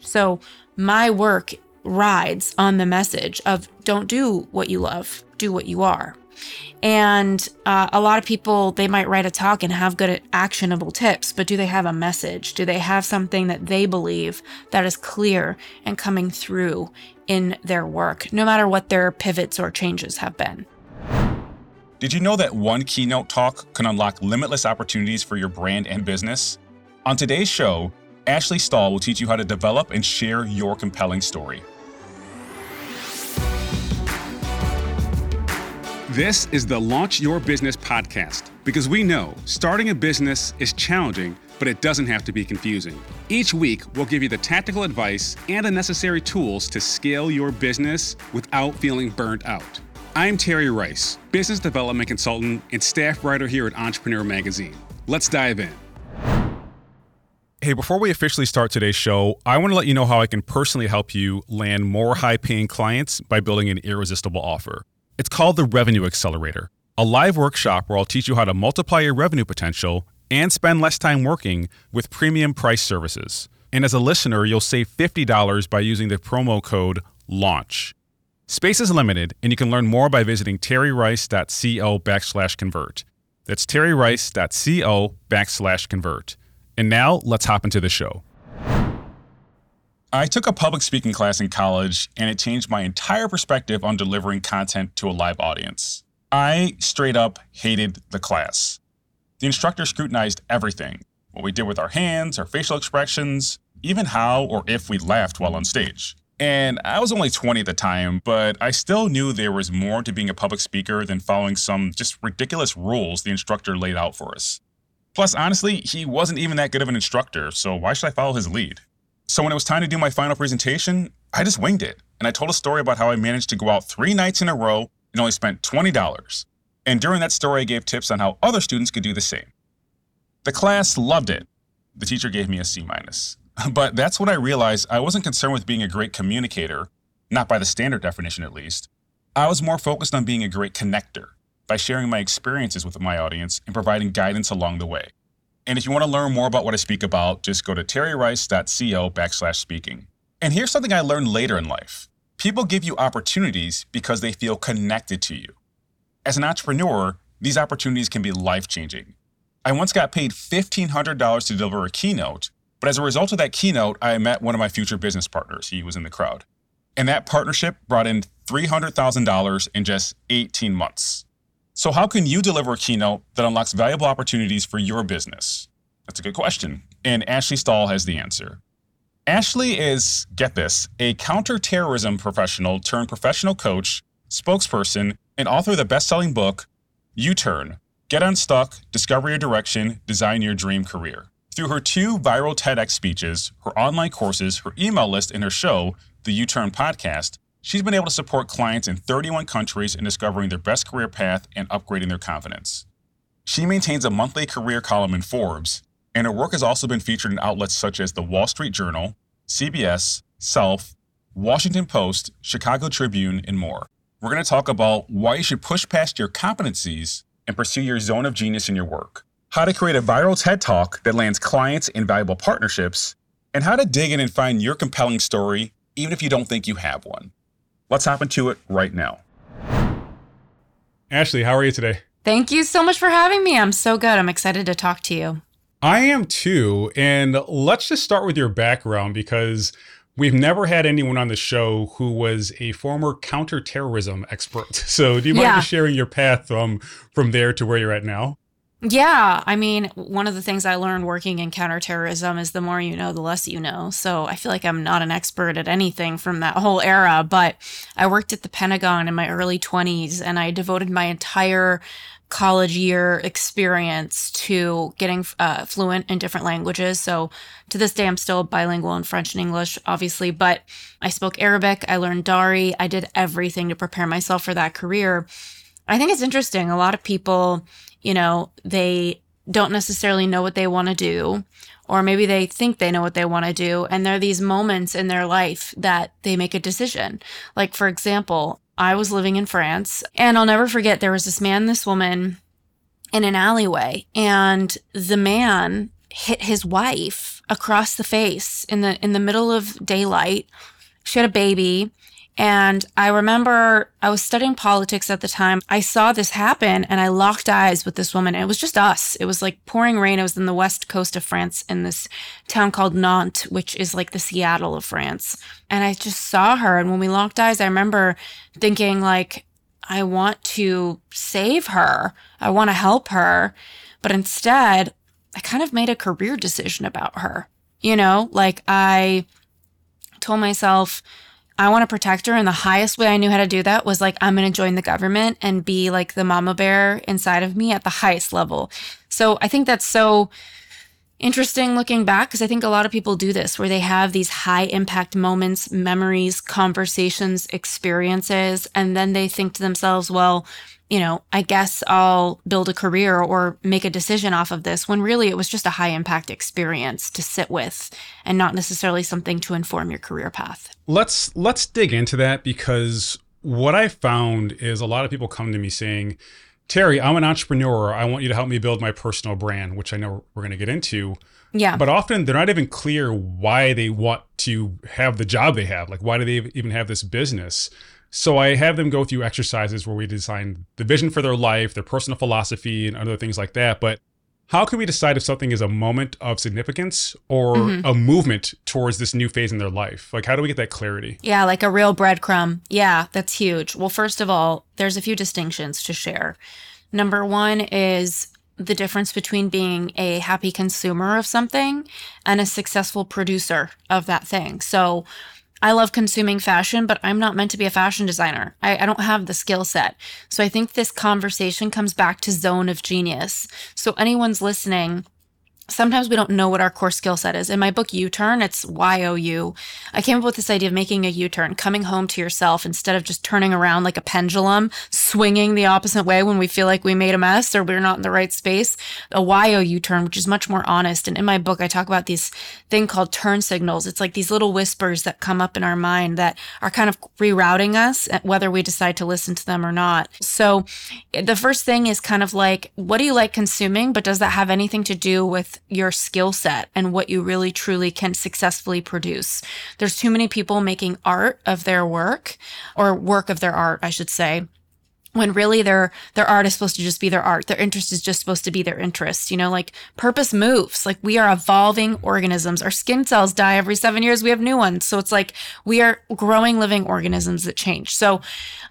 So my work rides on the message of don't do what you love, do what you are. And uh, a lot of people, they might write a talk and have good actionable tips, but do they have a message? Do they have something that they believe that is clear and coming through in their work, no matter what their pivots or changes have been? Did you know that one keynote talk can unlock limitless opportunities for your brand and business? On today's show, Ashley Stahl will teach you how to develop and share your compelling story. This is the Launch Your Business podcast because we know starting a business is challenging, but it doesn't have to be confusing. Each week, we'll give you the tactical advice and the necessary tools to scale your business without feeling burnt out. I'm Terry Rice, business development consultant and staff writer here at Entrepreneur Magazine. Let's dive in. Hey, before we officially start today's show, I want to let you know how I can personally help you land more high paying clients by building an irresistible offer. It's called the Revenue Accelerator, a live workshop where I'll teach you how to multiply your revenue potential and spend less time working with premium price services. And as a listener, you'll save $50 by using the promo code LAUNCH. Space is limited, and you can learn more by visiting terryrice.co backslash convert. That's terryrice.co backslash convert. And now let's hop into the show. I took a public speaking class in college, and it changed my entire perspective on delivering content to a live audience. I straight up hated the class. The instructor scrutinized everything what we did with our hands, our facial expressions, even how or if we laughed while on stage. And I was only 20 at the time, but I still knew there was more to being a public speaker than following some just ridiculous rules the instructor laid out for us. Plus, honestly, he wasn't even that good of an instructor, so why should I follow his lead? So when it was time to do my final presentation, I just winged it. And I told a story about how I managed to go out three nights in a row and only spent $20. And during that story, I gave tips on how other students could do the same. The class loved it. The teacher gave me a C minus. But that's when I realized I wasn't concerned with being a great communicator, not by the standard definition at least. I was more focused on being a great connector by sharing my experiences with my audience and providing guidance along the way. And if you want to learn more about what I speak about, just go to terryrice.co backslash speaking. And here's something I learned later in life. People give you opportunities because they feel connected to you. As an entrepreneur, these opportunities can be life changing. I once got paid $1,500 to deliver a keynote, but as a result of that keynote, I met one of my future business partners. He was in the crowd. And that partnership brought in $300,000 in just 18 months. So, how can you deliver a keynote that unlocks valuable opportunities for your business? That's a good question. And Ashley Stahl has the answer. Ashley is, get this, a counterterrorism professional turned professional coach, spokesperson, and author of the best selling book, You Turn Get Unstuck, Discover Your Direction, Design Your Dream Career. Through her two viral TEDx speeches, her online courses, her email list, and her show, the U Turn podcast, She's been able to support clients in 31 countries in discovering their best career path and upgrading their confidence. She maintains a monthly career column in Forbes, and her work has also been featured in outlets such as the Wall Street Journal, CBS, Self, Washington Post, Chicago Tribune, and more. We're going to talk about why you should push past your competencies and pursue your zone of genius in your work, how to create a viral TED Talk that lands clients and valuable partnerships, and how to dig in and find your compelling story even if you don't think you have one. Let's hop into it right now. Ashley, how are you today? Thank you so much for having me. I'm so good. I'm excited to talk to you. I am too. And let's just start with your background because we've never had anyone on the show who was a former counterterrorism expert. So, do you mind yeah. sharing your path from from there to where you're at now? Yeah, I mean, one of the things I learned working in counterterrorism is the more you know, the less you know. So I feel like I'm not an expert at anything from that whole era, but I worked at the Pentagon in my early 20s and I devoted my entire college year experience to getting uh, fluent in different languages. So to this day, I'm still bilingual in French and English, obviously, but I spoke Arabic, I learned Dari, I did everything to prepare myself for that career. I think it's interesting. A lot of people you know, they don't necessarily know what they want to do, or maybe they think they know what they want to do. And there are these moments in their life that they make a decision. Like, for example, I was living in France, and I'll never forget there was this man, this woman in an alleyway, and the man hit his wife across the face in the in the middle of daylight. She had a baby and I remember I was studying politics at the time. I saw this happen and I locked eyes with this woman. It was just us. It was like pouring rain. It was in the west coast of France in this town called Nantes, which is like the Seattle of France. And I just saw her. And when we locked eyes, I remember thinking, like, I want to save her. I want to help her. But instead, I kind of made a career decision about her. You know, like I told myself, I want to protect her. And the highest way I knew how to do that was like, I'm going to join the government and be like the mama bear inside of me at the highest level. So I think that's so interesting looking back because I think a lot of people do this where they have these high impact moments, memories, conversations, experiences, and then they think to themselves, well, you know, I guess I'll build a career or make a decision off of this when really it was just a high impact experience to sit with and not necessarily something to inform your career path. Let's let's dig into that because what I found is a lot of people come to me saying, "Terry, I'm an entrepreneur. I want you to help me build my personal brand," which I know we're going to get into. Yeah. But often they're not even clear why they want to have the job they have. Like why do they even have this business? So I have them go through exercises where we design the vision for their life, their personal philosophy, and other things like that. But how can we decide if something is a moment of significance or mm-hmm. a movement towards this new phase in their life? Like, how do we get that clarity? Yeah, like a real breadcrumb. Yeah, that's huge. Well, first of all, there's a few distinctions to share. Number one is the difference between being a happy consumer of something and a successful producer of that thing. So, I love consuming fashion, but I'm not meant to be a fashion designer. I, I don't have the skill set. So I think this conversation comes back to zone of genius. So anyone's listening sometimes we don't know what our core skill set is. In my book You Turn, it's Y O U. I came up with this idea of making a U turn, coming home to yourself instead of just turning around like a pendulum, swinging the opposite way when we feel like we made a mess or we're not in the right space. A Y O U turn, which is much more honest. And in my book, I talk about these thing called turn signals. It's like these little whispers that come up in our mind that are kind of rerouting us, eh, whether we decide to listen to them or not. So eh, the first thing is kind of like, what do you like consuming? But does that have anything to do with your skill set and what you really truly can successfully produce. There's too many people making art of their work or work of their art, I should say when really their their art is supposed to just be their art. Their interest is just supposed to be their interest you know like purpose moves. Like we are evolving organisms. Our skin cells die every 7 years. We have new ones. So it's like we are growing living organisms that change. So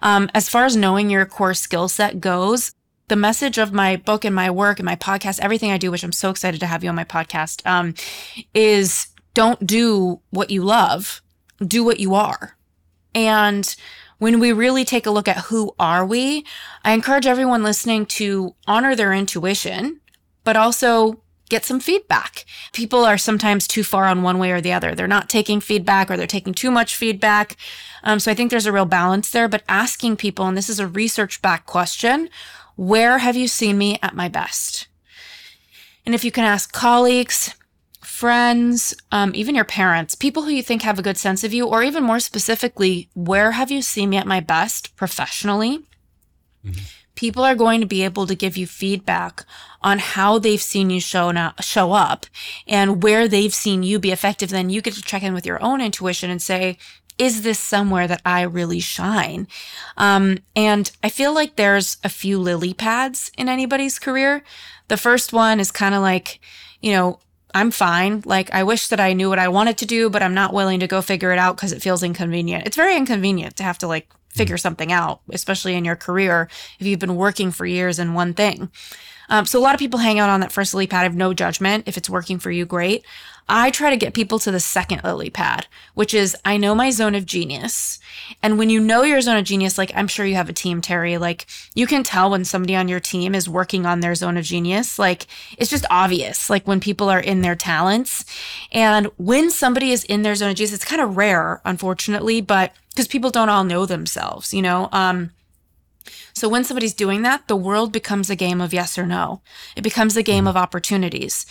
um, as far as knowing your core skill set goes the message of my book and my work and my podcast, everything I do, which I'm so excited to have you on my podcast, um, is don't do what you love, do what you are. And when we really take a look at who are we, I encourage everyone listening to honor their intuition, but also get some feedback. People are sometimes too far on one way or the other. They're not taking feedback or they're taking too much feedback. Um, so I think there's a real balance there, but asking people, and this is a research back question, where have you seen me at my best? And if you can ask colleagues, friends, um, even your parents, people who you think have a good sense of you, or even more specifically, where have you seen me at my best professionally? Mm-hmm. People are going to be able to give you feedback on how they've seen you show up, show up and where they've seen you be effective. Then you get to check in with your own intuition and say, is this somewhere that I really shine? Um, and I feel like there's a few lily pads in anybody's career. The first one is kind of like, you know, I'm fine. Like, I wish that I knew what I wanted to do, but I'm not willing to go figure it out because it feels inconvenient. It's very inconvenient to have to like figure something out, especially in your career if you've been working for years in one thing. Um, so a lot of people hang out on that first lily pad. I have no judgment. If it's working for you, great. I try to get people to the second lily pad, which is I know my zone of genius. And when you know your zone of genius, like I'm sure you have a team, Terry, like you can tell when somebody on your team is working on their zone of genius. Like it's just obvious, like when people are in their talents. And when somebody is in their zone of genius, it's kind of rare, unfortunately, but because people don't all know themselves, you know? Um, so when somebody's doing that, the world becomes a game of yes or no. It becomes a game mm-hmm. of opportunities.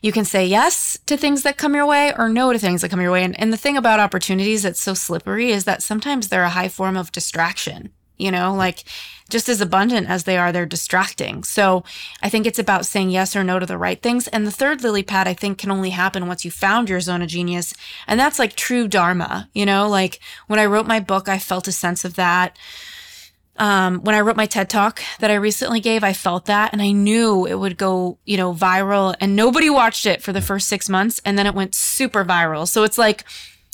You can say yes to things that come your way or no to things that come your way. And, and the thing about opportunities that's so slippery is that sometimes they're a high form of distraction. you know, like just as abundant as they are, they're distracting. So I think it's about saying yes or no to the right things. And the third lily pad, I think, can only happen once you found your zone of genius. And that's like true Dharma, you know, like when I wrote my book, I felt a sense of that. Um, when I wrote my TED talk that I recently gave, I felt that and I knew it would go, you know, viral and nobody watched it for the first six months and then it went super viral. So it's like,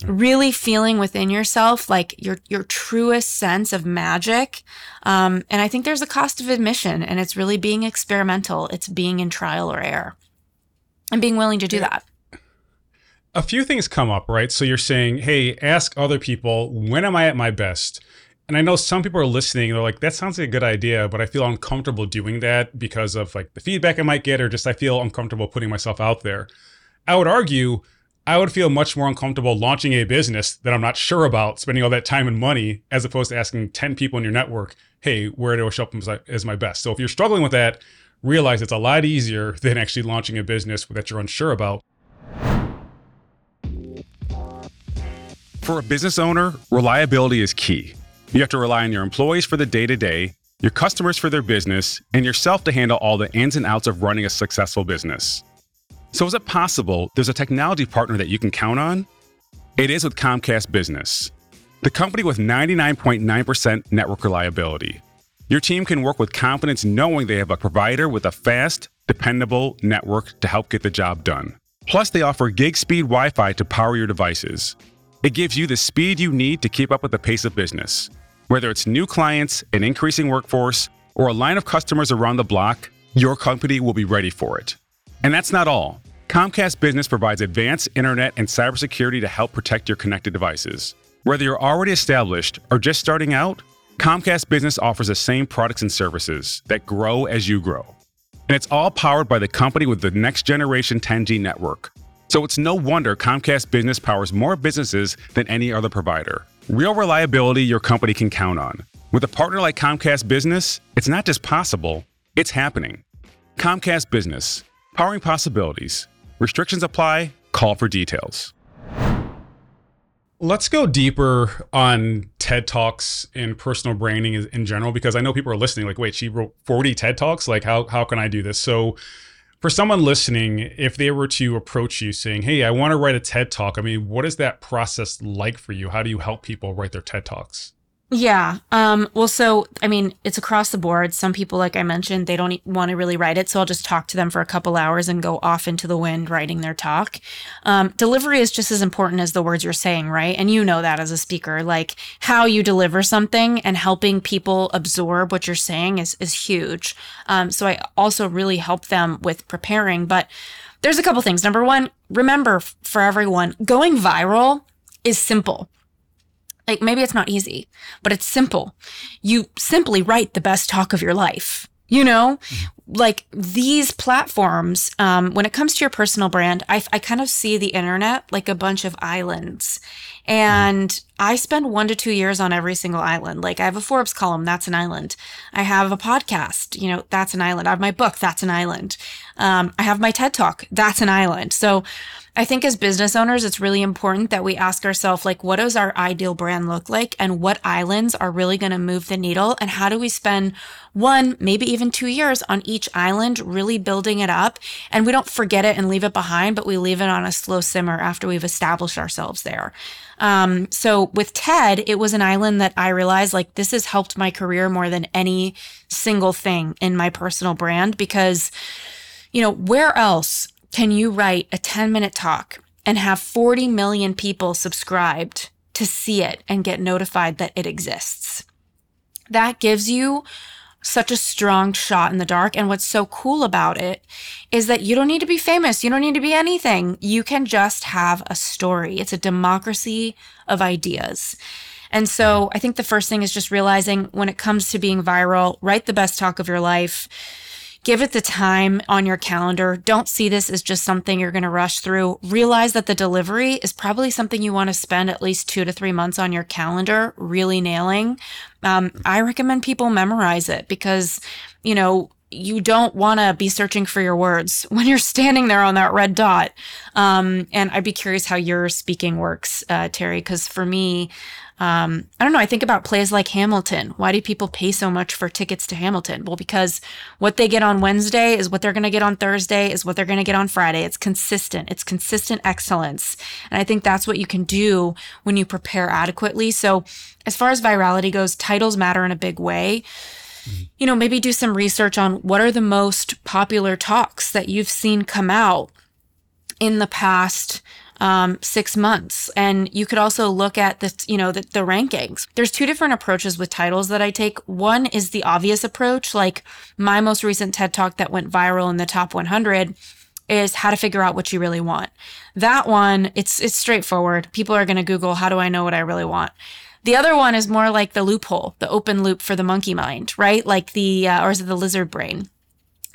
really feeling within yourself like your your truest sense of magic. Um, and i think there's a cost of admission and it's really being experimental. It's being in trial or error and being willing to do that. A few things come up right? So you're saying hey ask other people when am i at my best and i know some people are listening they're like that sounds like a good idea but i feel uncomfortable doing that because of like the feedback i might get or just i feel uncomfortable putting myself out there i would argue I would feel much more uncomfortable launching a business that I'm not sure about, spending all that time and money, as opposed to asking 10 people in your network, hey, where do I show up as my best? So if you're struggling with that, realize it's a lot easier than actually launching a business that you're unsure about. For a business owner, reliability is key. You have to rely on your employees for the day to day, your customers for their business, and yourself to handle all the ins and outs of running a successful business. So, is it possible there's a technology partner that you can count on? It is with Comcast Business, the company with 99.9% network reliability. Your team can work with confidence knowing they have a provider with a fast, dependable network to help get the job done. Plus, they offer gig speed Wi Fi to power your devices. It gives you the speed you need to keep up with the pace of business. Whether it's new clients, an increasing workforce, or a line of customers around the block, your company will be ready for it. And that's not all. Comcast Business provides advanced internet and cybersecurity to help protect your connected devices. Whether you're already established or just starting out, Comcast Business offers the same products and services that grow as you grow. And it's all powered by the company with the next generation 10G network. So it's no wonder Comcast Business powers more businesses than any other provider. Real reliability your company can count on. With a partner like Comcast Business, it's not just possible, it's happening. Comcast Business Powering possibilities. Restrictions apply. Call for details. Let's go deeper on TED Talks and personal branding in general because I know people are listening like, wait, she wrote 40 TED Talks? Like, how, how can I do this? So, for someone listening, if they were to approach you saying, hey, I want to write a TED Talk, I mean, what is that process like for you? How do you help people write their TED Talks? Yeah. Um, well, so, I mean, it's across the board. Some people, like I mentioned, they don't want to really write it. So I'll just talk to them for a couple hours and go off into the wind writing their talk. Um, delivery is just as important as the words you're saying, right? And you know that as a speaker, like how you deliver something and helping people absorb what you're saying is, is huge. Um, so I also really help them with preparing. But there's a couple things. Number one, remember for everyone, going viral is simple like maybe it's not easy, but it's simple. You simply write the best talk of your life. You know, mm-hmm. like these platforms, um, when it comes to your personal brand, I, I kind of see the internet like a bunch of islands. And mm. I spend one to two years on every single island. Like I have a Forbes column, that's an island. I have a podcast, you know, that's an island. I have my book, that's an island. Um, I have my TED talk, that's an island. So I think as business owners, it's really important that we ask ourselves, like, what does our ideal brand look like? And what islands are really going to move the needle? And how do we spend one, maybe even two years on each island, really building it up? And we don't forget it and leave it behind, but we leave it on a slow simmer after we've established ourselves there. Um, so with TED, it was an island that I realized like this has helped my career more than any single thing in my personal brand because, you know, where else can you write a 10 minute talk and have 40 million people subscribed to see it and get notified that it exists? That gives you such a strong shot in the dark. And what's so cool about it is that you don't need to be famous. You don't need to be anything. You can just have a story. It's a democracy of ideas. And so I think the first thing is just realizing when it comes to being viral, write the best talk of your life Give it the time on your calendar. Don't see this as just something you're going to rush through. Realize that the delivery is probably something you want to spend at least two to three months on your calendar, really nailing. Um, I recommend people memorize it because, you know, you don't want to be searching for your words when you're standing there on that red dot. Um, and I'd be curious how your speaking works, uh, Terry, because for me, um, I don't know. I think about plays like Hamilton. Why do people pay so much for tickets to Hamilton? Well, because what they get on Wednesday is what they're going to get on Thursday, is what they're going to get on Friday. It's consistent. It's consistent excellence. And I think that's what you can do when you prepare adequately. So, as far as virality goes, titles matter in a big way. You know, maybe do some research on what are the most popular talks that you've seen come out in the past um, six months. And you could also look at the, you know, the, the rankings. There's two different approaches with titles that I take. One is the obvious approach, like my most recent TED talk that went viral in the top 100 is how to figure out what you really want. That one, it's it's straightforward. People are going to Google, how do I know what I really want? The other one is more like the loophole, the open loop for the monkey mind, right? Like the, uh, or is it the lizard brain?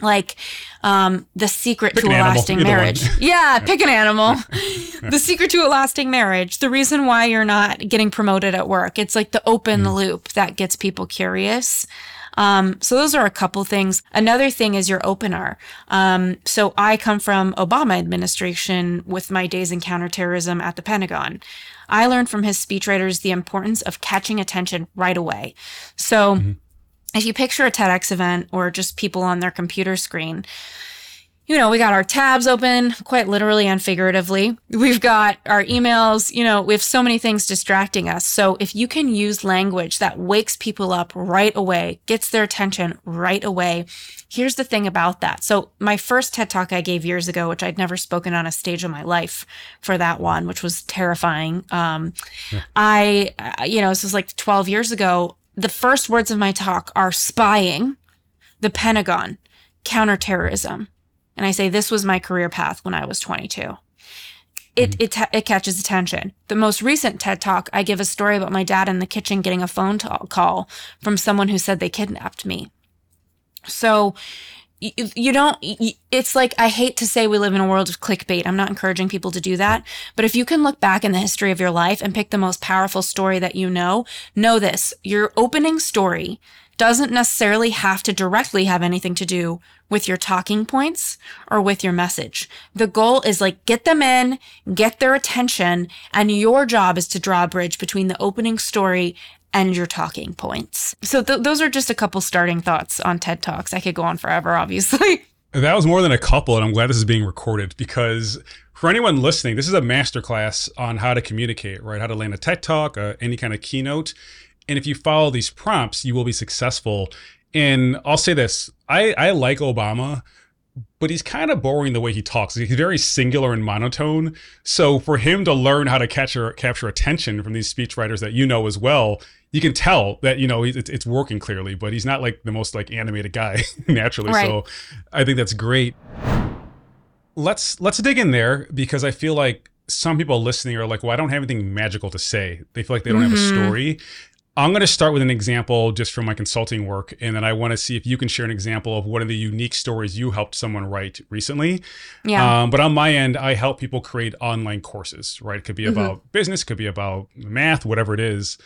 Like um, the secret Pick to a lasting either one. marriage. yeah, pick an animal. the secret to a lasting marriage. The reason why you're not getting promoted at work. It's like the open Mm. loop that gets people curious. Um, so those are a couple things. Another thing is your opener. Um, so I come from Obama administration with my days in counterterrorism at the Pentagon. I learned from his speechwriters the importance of catching attention right away. So if you picture a TEDx event or just people on their computer screen, you know, we got our tabs open, quite literally and figuratively. We've got our emails, you know, we have so many things distracting us. So if you can use language that wakes people up right away, gets their attention right away, here's the thing about that. So my first TED talk I gave years ago, which I'd never spoken on a stage in my life for that one, which was terrifying. Um, I, uh, you know, this was like 12 years ago. The first words of my talk are spying, the Pentagon, counterterrorism. And I say this was my career path when I was 22. It, it, it catches attention. The most recent TED talk, I give a story about my dad in the kitchen getting a phone call from someone who said they kidnapped me. So you don't, it's like, I hate to say we live in a world of clickbait. I'm not encouraging people to do that. But if you can look back in the history of your life and pick the most powerful story that you know, know this your opening story doesn't necessarily have to directly have anything to do with your talking points or with your message. The goal is like get them in, get their attention, and your job is to draw a bridge between the opening story and your talking points. So th- those are just a couple starting thoughts on TED Talks. I could go on forever, obviously. That was more than a couple, and I'm glad this is being recorded because for anyone listening, this is a masterclass on how to communicate, right? How to land a TED talk, uh, any kind of keynote. And if you follow these prompts, you will be successful. And I'll say this I, I like Obama, but he's kind of boring the way he talks. He's very singular and monotone. So for him to learn how to capture capture attention from these speechwriters that you know as well, you can tell that you know it's, it's working clearly. But he's not like the most like animated guy naturally. Right. So I think that's great. Let's let's dig in there because I feel like some people listening are like, well, I don't have anything magical to say. They feel like they don't have a Mhm. story. I'm going to start with an example just from my consulting work, and then I want to see if you can share an example of one of the unique stories you helped someone write recently. Yeah. Um, but on my end, I help people create online courses, right? It could be Mhm. about business, could be about math, whatever it is.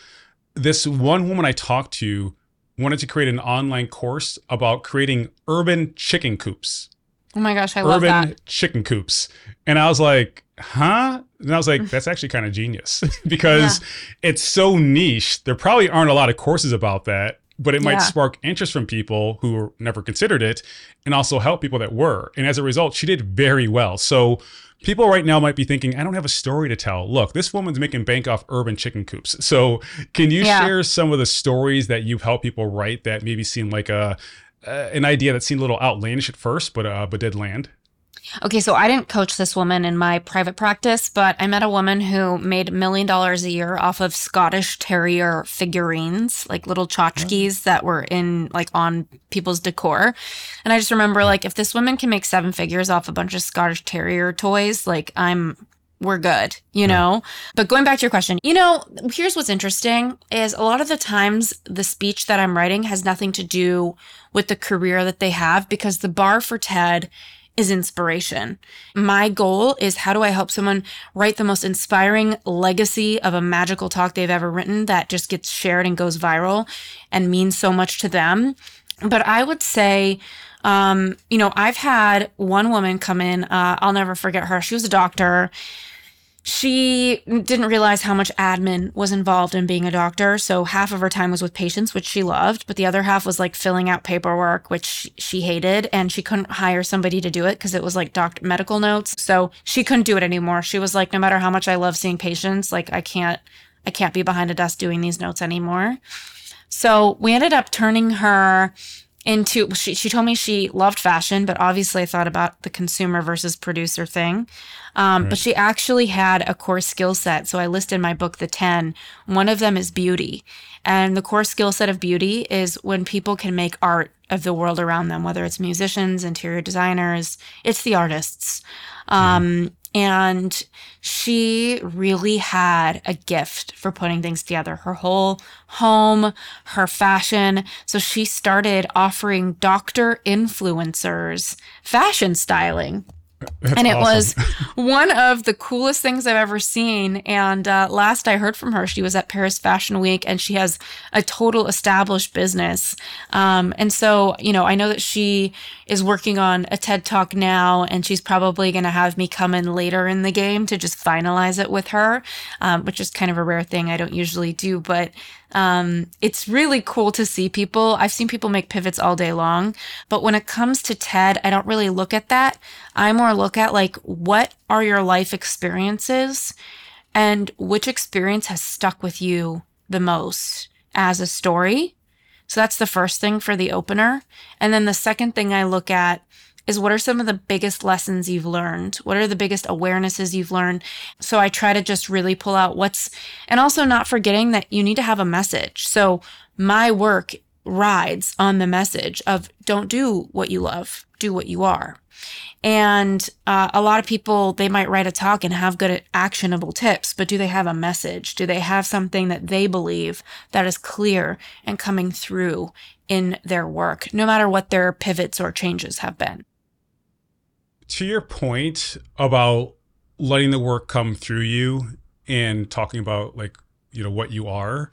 This one woman I talked to wanted to create an online course about creating urban chicken coops oh my gosh, I love urban that. chicken coops. And I was like, huh? And I was Mm. like, that's actually kind of genius because it's so niche. There probably aren't a lot of courses about that, but it might Yeah. spark interest from people who never considered it and also help people that were. And as a result, she did very well. So people right now might be thinking, I don't have a story to tell. Look, this woman's making bank off urban chicken coops. So can you Yeah. share some of the stories that you've helped people write that maybe seem like a, uh, an idea that seemed a little outlandish at first, but uh, but did land. Okay, so I didn't coach this woman in my private practice, but I met a woman who made a million dollars a year off of Scottish Terrier figurines, like little tchotchkes that were in like on people's decor. And I just remember like if this woman can make seven figures off a bunch of Scottish Terrier toys, like I'm we're good, you know? But going back to your question, you know, here's what's interesting is a lot of the times the speech that I'm writing has nothing to do with the career that they have because the bar for TED is inspiration. My goal is how do I help someone write the most inspiring legacy of a magical talk they've ever written that just gets shared and goes viral and means so much to them. But I would say, um, you know, I've had one woman come in. Uh, I'll never forget her. She was a doctor she didn't realize how much admin was involved in being a doctor. So half of her time was with patients, which she loved, but the other half was like filling out paperwork, which she hated. And she couldn't hire somebody to do it because it was like doctor medical notes. So she couldn't do it anymore. She was like, no matter how much I love seeing patients, like I can't, I can't be behind a desk doing these notes anymore. So we ended up turning her into she, she told me she loved fashion but obviously i thought about the consumer versus producer thing. Um, right. but she actually had a core skill set. So i list in my book the 10 one of them is beauty. And the core skill set of beauty is when people can make art of the world around them whether it's musicians interior designers it's the artists. Um, and she really had a gift for putting things together. Her whole home, her fashion. So she started offering doctor influencers fashion styling. That's and it awesome. was one of the coolest things I've ever seen. And uh, last I heard from her, she was at Paris Fashion Week and she has a total established business. Um, and so, you know, I know that she is working on a TED Talk now, and she's probably going to have me come in later in the game to just finalize it with her, um, which is kind of a rare thing I don't usually do. But um, it's really cool to see people. I've seen people make pivots all day long, but when it comes to TED, I don't really look at that. I more look at like, what are your life experiences and which experience has stuck with you the most as a story? So that's the first thing for the opener. And then the second thing I look at is what are some of the biggest lessons you've learned? What are the biggest awarenesses you've learned? So I try to just really pull out what's, and also not forgetting that you need to have a message. So my work rides on the message of don't do what you love, do what you are. And uh, a lot of people, they might write a talk and have good actionable tips, but do they have a message? Do they have something that they believe that is clear and coming through in their work, no matter what their pivots or changes have been? To your point about letting the work come through you and talking about like, you know, what you are,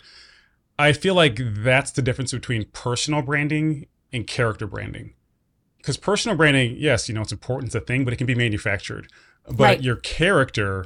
I feel like that's the difference between personal branding and character branding because personal branding, yes, you know, it's important, it's a thing, but it can be manufactured. But right. your character,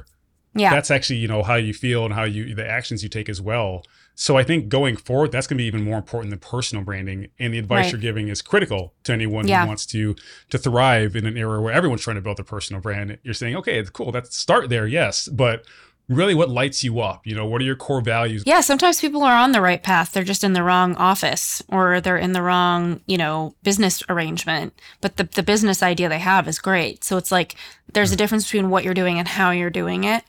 yeah, that's actually you know how you feel and how you the actions you take as well. So I think going forward, that's going to be even more important than personal branding. And the advice right. you're giving is critical to anyone yeah. who wants to to thrive in an era where everyone's trying to build a personal brand. You're saying, okay, it's cool. That's start there, yes, but really what lights you up you know what are your core values yeah sometimes people are on the right path they're just in the wrong office or they're in the wrong you know business arrangement but the, the business idea they have is great so it's like there's a hmm. difference between what you're doing and how you're doing it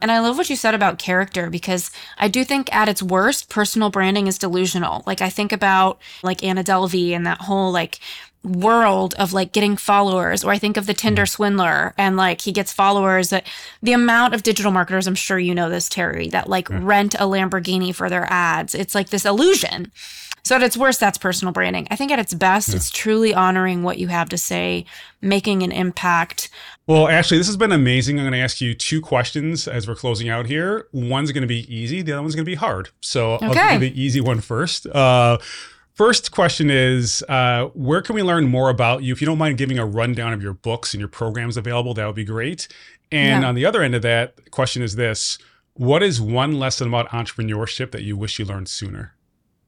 and I love what you said about character because I do think at its worst, personal branding is delusional. Like I think about like Anna Delvey and that whole like world of like getting followers or i think of the tinder mm. swindler and like he gets followers that the amount of digital marketers i'm sure you know this terry that like yeah. rent a lamborghini for their ads it's like this illusion so at its worst that's personal branding i think at its best yeah. it's truly honoring what you have to say making an impact well ashley this has been amazing i'm going to ask you two questions as we're closing out here one's going to be easy the other one's going to be hard so okay. i'll do the easy one first uh, First question is uh, where can we learn more about you? If you don't mind giving a rundown of your books and your programs available, that would be great. And yeah. on the other end of that question is this What is one lesson about entrepreneurship that you wish you learned sooner?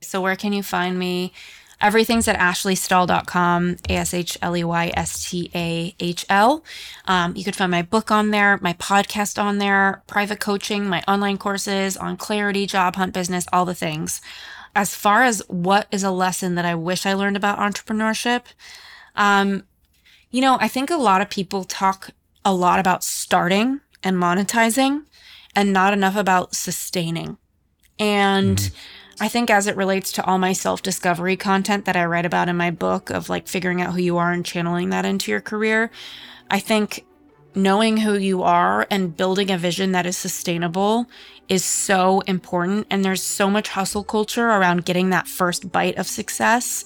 So, where can you find me? Everything's at ashleystahl.com, A S H L E Y S T A H L. Um, you could find my book on there, my podcast on there, private coaching, my online courses on clarity, job hunt business, all the things as far as what is a lesson that I wish I learned about entrepreneurship, um, you know, I think a lot of people talk a lot about starting and monetizing and not enough about sustaining. And mm-hmm. I think as it relates to all my self discovery content that I write about in my book of like figuring out who you are and channeling that into your career, I think knowing who you are and building a vision that is sustainable is so important. And there's so much hustle culture around getting that first bite of success.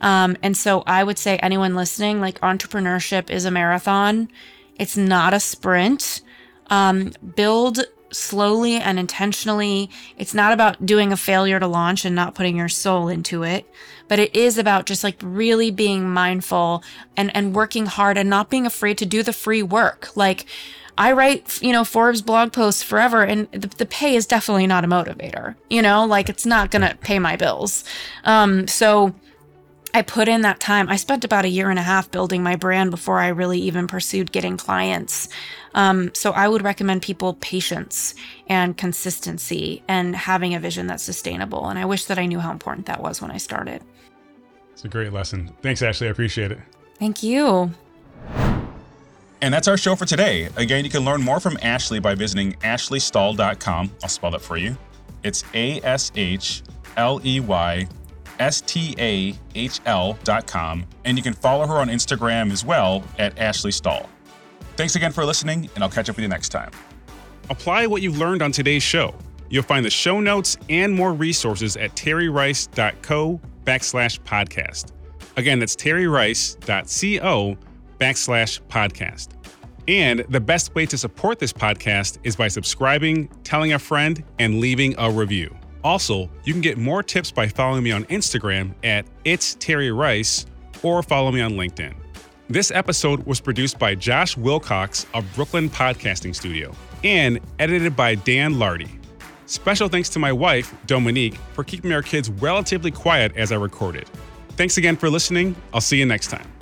Um, and so I would say, anyone listening, like entrepreneurship is a marathon, it's not a sprint. Um, build slowly and intentionally. It's not about doing a failure to launch and not putting your soul into it, but it is about just like really being mindful and, and working hard and not being afraid to do the free work. Like, I write, you know, Forbes blog posts forever, and the, the pay is definitely not a motivator. You know, like it's not gonna pay my bills. Um, so I put in that time. I spent about a year and a half building my brand before I really even pursued getting clients. Um, so I would recommend people patience and consistency and having a vision that's sustainable. And I wish that I knew how important that was when I started. It's a great lesson. Thanks, Ashley. I appreciate it. Thank you. And that's our show for today. Again, you can learn more from Ashley by visiting ashleystahl.com. I'll spell that for you. It's A S H L E Y S-T-A-H-L.com, and you can follow her on Instagram as well at Ashley Stahl. Thanks again for listening, and I'll catch up with you next time. Apply what you've learned on today's show. You'll find the show notes and more resources at terryrice.co backslash podcast. Again, that's terryrice.co backslash podcast. And the best way to support this podcast is by subscribing, telling a friend, and leaving a review. Also, you can get more tips by following me on Instagram at It's Terry Rice or follow me on LinkedIn. This episode was produced by Josh Wilcox of Brooklyn Podcasting Studio and edited by Dan Lardy. Special thanks to my wife, Dominique, for keeping our kids relatively quiet as I recorded. Thanks again for listening. I'll see you next time.